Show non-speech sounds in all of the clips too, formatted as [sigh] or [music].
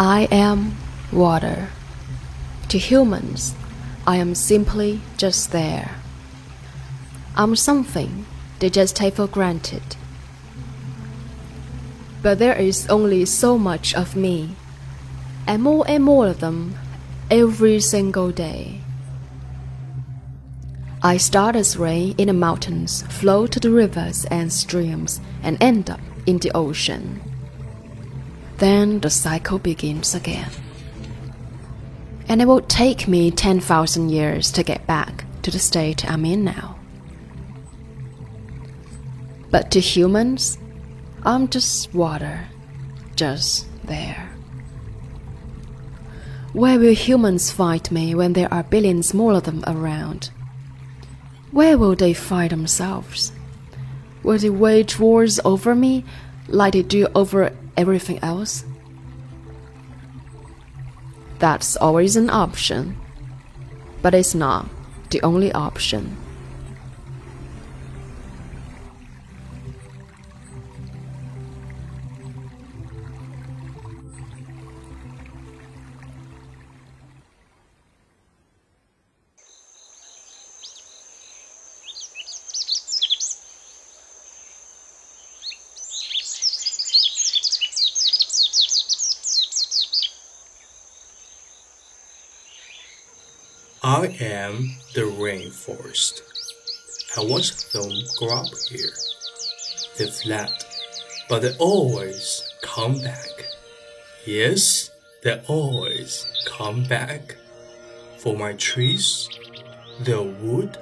I am water. To humans, I am simply just there. I'm something they just take for granted. But there is only so much of me, and more and more of them every single day. I start as rain in the mountains, flow to the rivers and streams, and end up in the ocean. Then the cycle begins again. And it will take me 10,000 years to get back to the state I'm in now. But to humans, I'm just water, just there. Where will humans fight me when there are billions more of them around? Where will they fight themselves? Will they wage wars over me like they do over everything else? That's always an option, but it's not the only option. Am the rainforest. I watched them grow up here. They fled, but they always come back. Yes, they always come back. For my trees, their wood,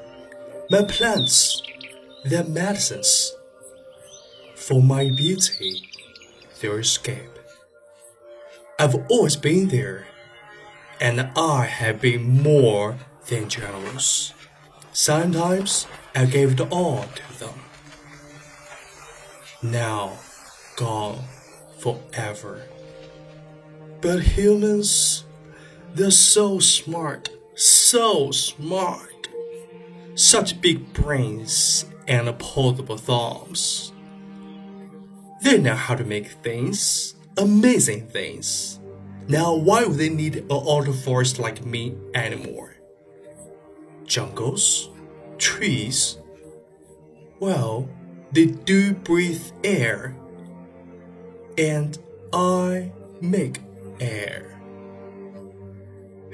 my plants, their medicines. For my beauty, their escape. I've always been there and I have been more than generous. Sometimes I gave it all to them. Now, gone forever. But humans, they're so smart, so smart. Such big brains and opposable thumbs. They know how to make things, amazing things. Now, why would they need an auto forest like me anymore? Jungles? Trees? Well, they do breathe air. And I make air.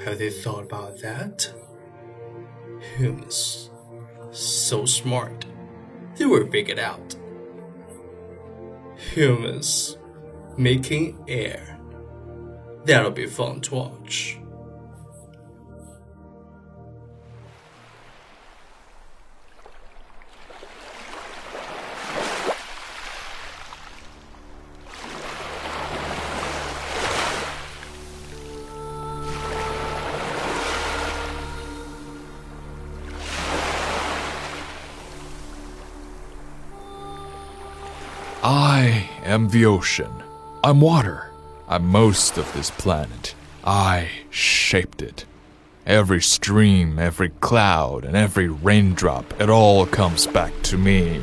Have they thought about that? Humans. So smart. They will figure it out. Humans making air. That'll be fun to watch. The ocean. I'm water. I'm most of this planet. I shaped it. Every stream, every cloud, and every raindrop, it all comes back to me.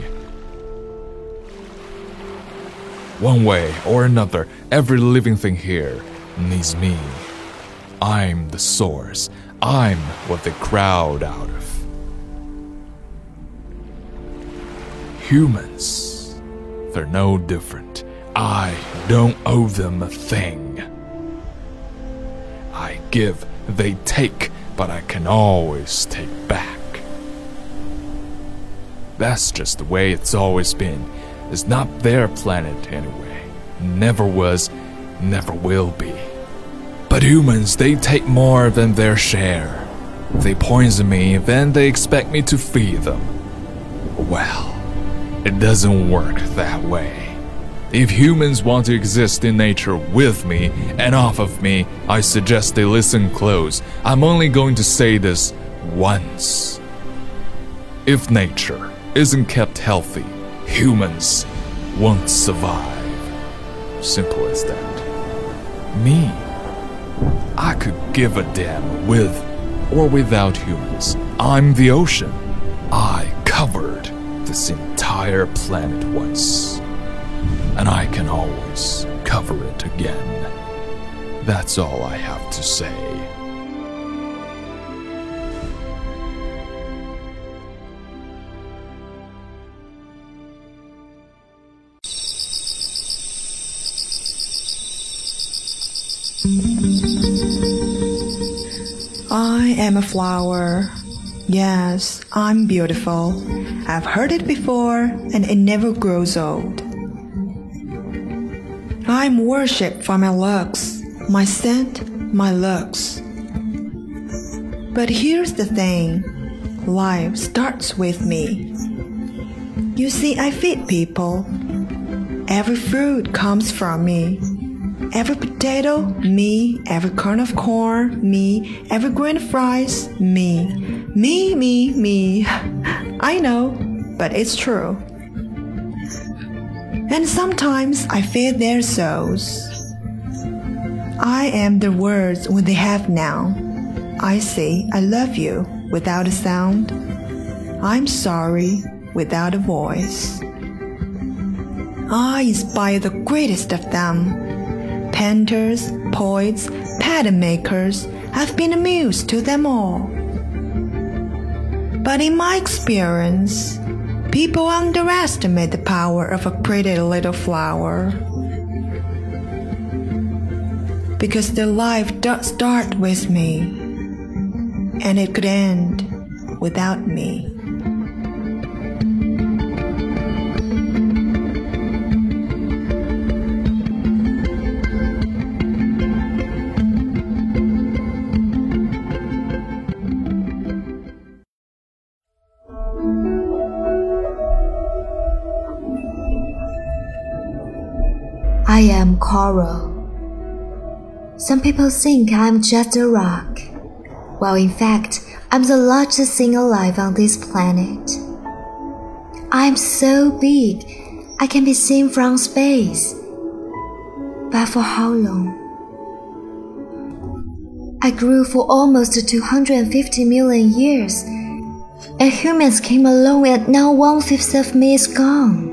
One way or another, every living thing here needs me. I'm the source. I'm what they crowd out of. Humans, they're no different. I don't owe them a thing. I give, they take, but I can always take back. That's just the way it's always been. It's not their planet anyway. Never was, never will be. But humans, they take more than their share. They poison me, then they expect me to feed them. Well, it doesn't work that way. If humans want to exist in nature with me and off of me, I suggest they listen close. I'm only going to say this once. If nature isn't kept healthy, humans won't survive. Simple as that. Me, I could give a damn with or without humans. I'm the ocean. I covered this entire planet once and I can always cover it again. That's all I have to say. I am a flower. Yes, I'm beautiful. I've heard it before, and it never grows old. I'm worshipped for my looks, my scent, my looks. But here's the thing life starts with me. You see, I feed people. Every fruit comes from me. Every potato, me. Every kernel of corn, me. Every grain of rice, me. Me, me, me. [laughs] I know, but it's true. And sometimes I feed their souls. I am the words when they have now. I say I love you without a sound. I'm sorry without a voice. I inspire the greatest of them painters, poets, pattern makers have been amused to them all. But in my experience, people underestimate the power of a pretty little flower. Because their life does start with me, and it could end without me. Some people think I'm just a rock, while in fact, I'm the largest thing alive on this planet. I'm so big, I can be seen from space. But for how long? I grew for almost 250 million years, and humans came along, and now one fifth of me is gone.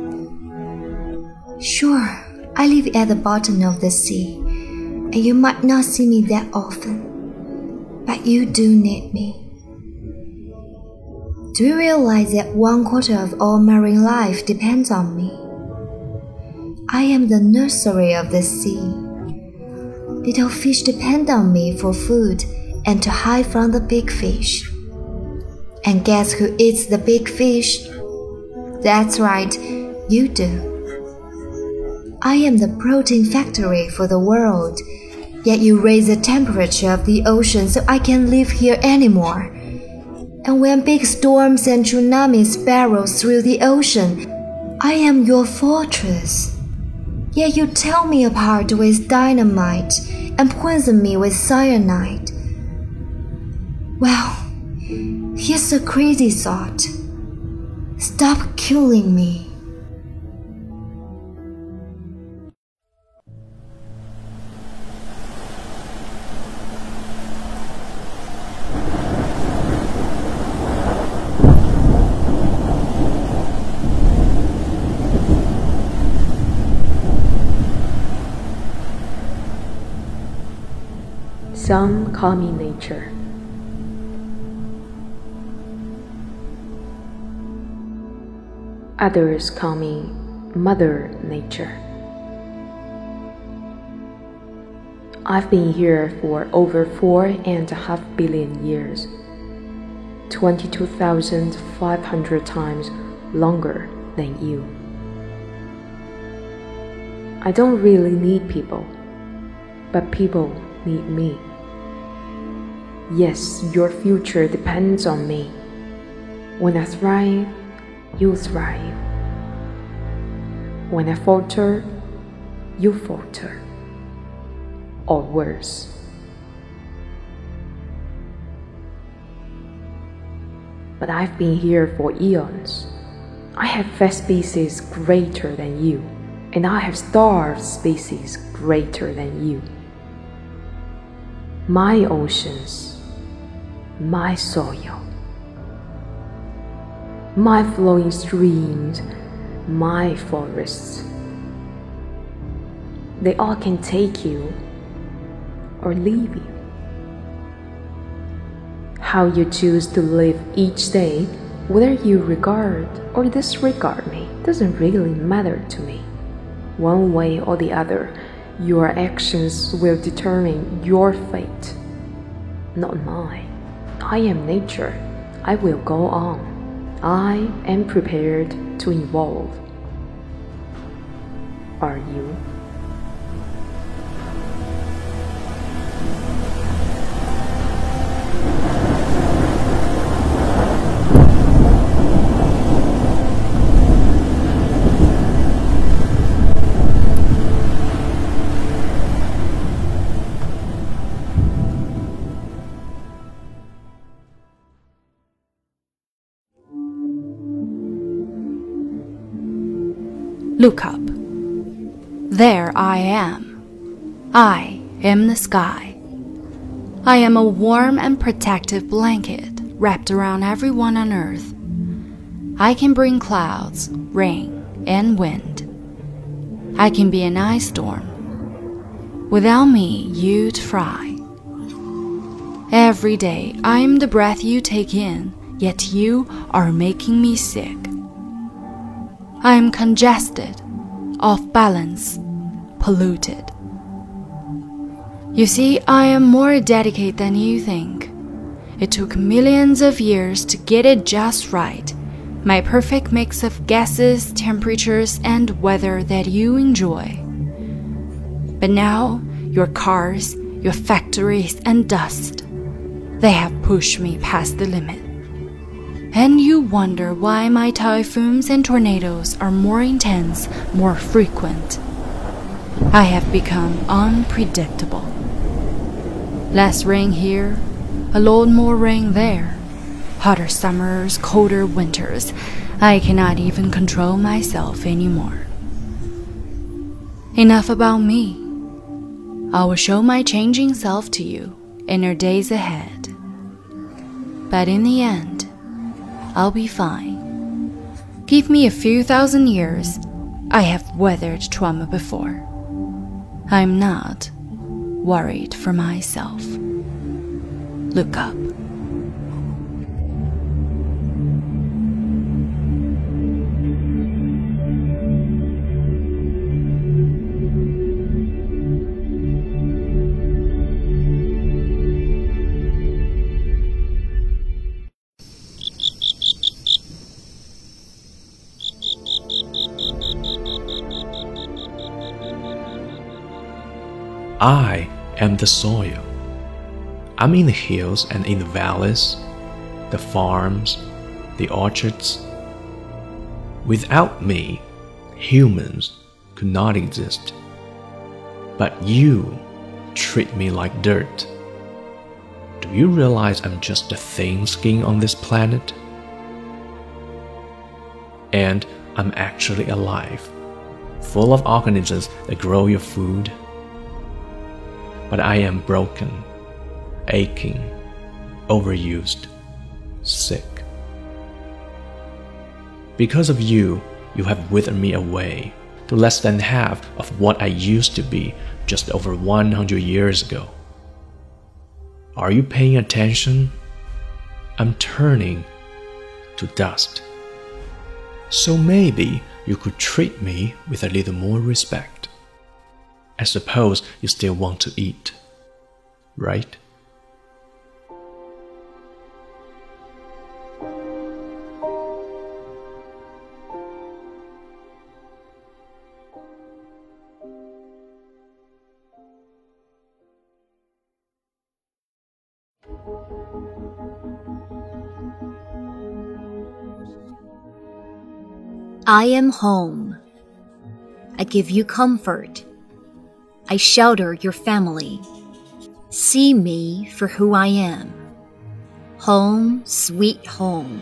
Sure. I live at the bottom of the sea, and you might not see me that often, but you do need me. Do you realize that one quarter of all marine life depends on me? I am the nursery of the sea. Little fish depend on me for food and to hide from the big fish. And guess who eats the big fish? That's right, you do. I am the protein factory for the world. Yet you raise the temperature of the ocean so I can't live here anymore. And when big storms and tsunamis barrel through the ocean, I am your fortress. Yet you tear me apart with dynamite and poison me with cyanide. Well, here's a crazy thought. Stop killing me. Some call me nature. Others call me Mother Nature. I've been here for over four and a half billion years, 22,500 times longer than you. I don't really need people, but people need me. Yes, your future depends on me. When I thrive, you thrive. When I falter, you falter. Or worse. But I've been here for eons. I have fed species greater than you, and I have starved species greater than you. My oceans, my soil, my flowing streams, my forests. They all can take you, or leave you. How you choose to live each day, whether you regard or disregard me, doesn't really matter to me. One way or the other, your actions will determine your fate, not mine. I am nature. I will go on. I am prepared to evolve. Are you? Look up. There I am. I am the sky. I am a warm and protective blanket wrapped around everyone on earth. I can bring clouds, rain, and wind. I can be an ice storm. Without me, you'd fry. Every day, I am the breath you take in, yet you are making me sick. I am congested, off balance, polluted. You see, I am more dedicated than you think. It took millions of years to get it just right. My perfect mix of gases, temperatures, and weather that you enjoy. But now, your cars, your factories, and dust, they have pushed me past the limit and you wonder why my typhoons and tornadoes are more intense, more frequent. I have become unpredictable. Less rain here, a lot more rain there. Hotter summers, colder winters. I cannot even control myself anymore. Enough about me. I will show my changing self to you in your days ahead. But in the end, I'll be fine. Give me a few thousand years. I have weathered trauma before. I'm not worried for myself. Look up. I am the soil. I'm in the hills and in the valleys, the farms, the orchards. Without me, humans could not exist. But you treat me like dirt. Do you realize I'm just a thin skin on this planet? And I'm actually alive, full of organisms that grow your food but I am broken, aching, overused, sick. Because of you, you have withered me away to less than half of what I used to be just over 100 years ago. Are you paying attention? I'm turning to dust. So maybe you could treat me with a little more respect. I suppose you still want to eat, right? I am home. I give you comfort I shelter your family. See me for who I am. Home, sweet home.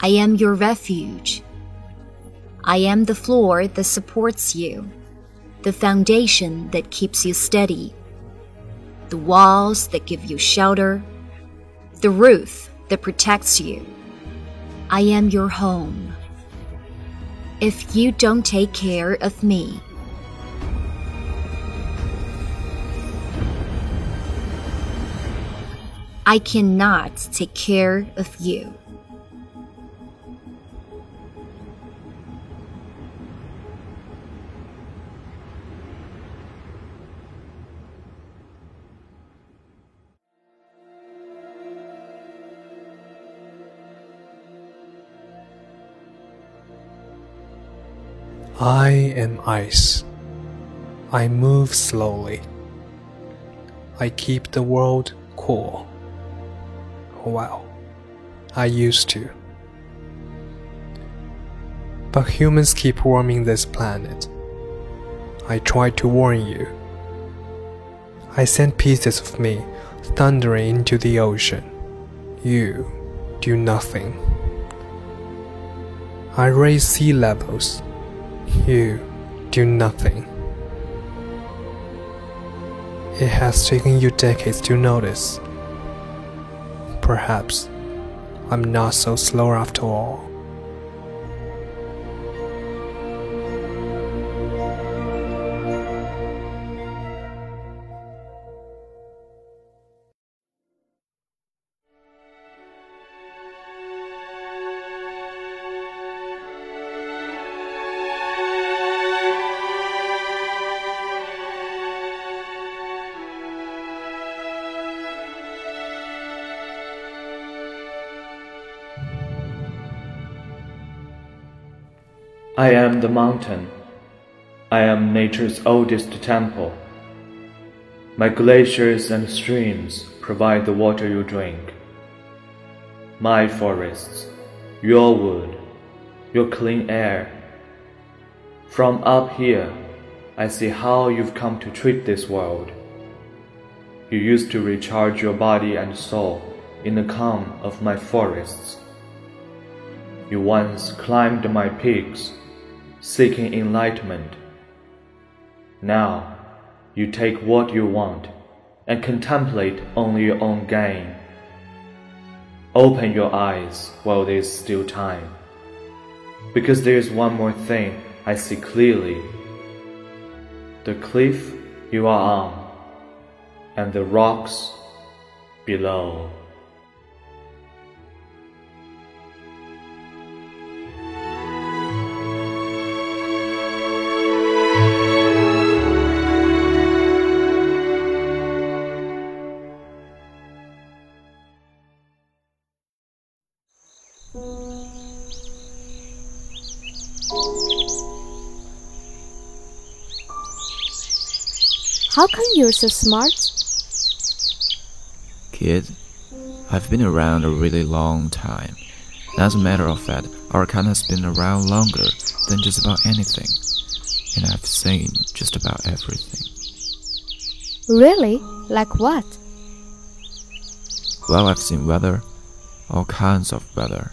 I am your refuge. I am the floor that supports you, the foundation that keeps you steady, the walls that give you shelter, the roof that protects you. I am your home. If you don't take care of me, I cannot take care of you. I am ice. I move slowly. I keep the world cool. Well, I used to. But humans keep warming this planet. I tried to warn you. I sent pieces of me thundering into the ocean. You do nothing. I raise sea levels you do nothing. It has taken you decades to notice. Perhaps I'm not so slow after all. I am the mountain. I am nature's oldest temple. My glaciers and streams provide the water you drink. My forests, your wood, your clean air. From up here, I see how you've come to treat this world. You used to recharge your body and soul in the calm of my forests. You once climbed my peaks seeking enlightenment. Now, you take what you want and contemplate only your own gain. Open your eyes while there is still time, because there is one more thing I see clearly the cliff you are on, and the rocks below. You're so smart? Kid, I've been around a really long time. As a matter of fact, our kind has been around longer than just about anything. And I've seen just about everything. Really? Like what? Well, I've seen weather, all kinds of weather.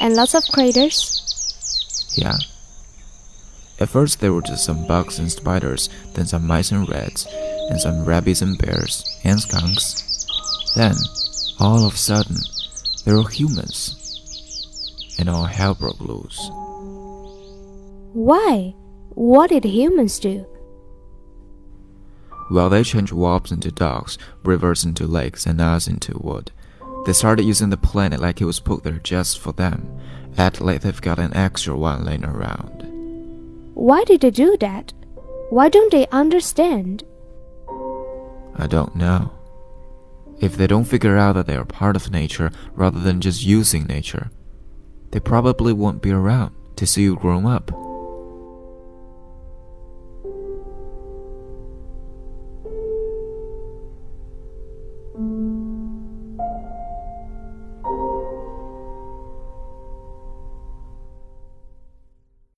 And lots of craters? Yeah. At first, there were just some bugs and spiders, then some mice and rats, and some rabbits and bears, and skunks. Then, all of a sudden, there were humans. And all hell broke loose. Why? What did humans do? Well, they changed wolves into dogs, rivers into lakes, and us into wood. They started using the planet like it was put there just for them. At least they've got an extra one laying around. Why did they do that? Why don't they understand? I don't know. If they don't figure out that they are part of nature rather than just using nature, they probably won't be around to see you grow up.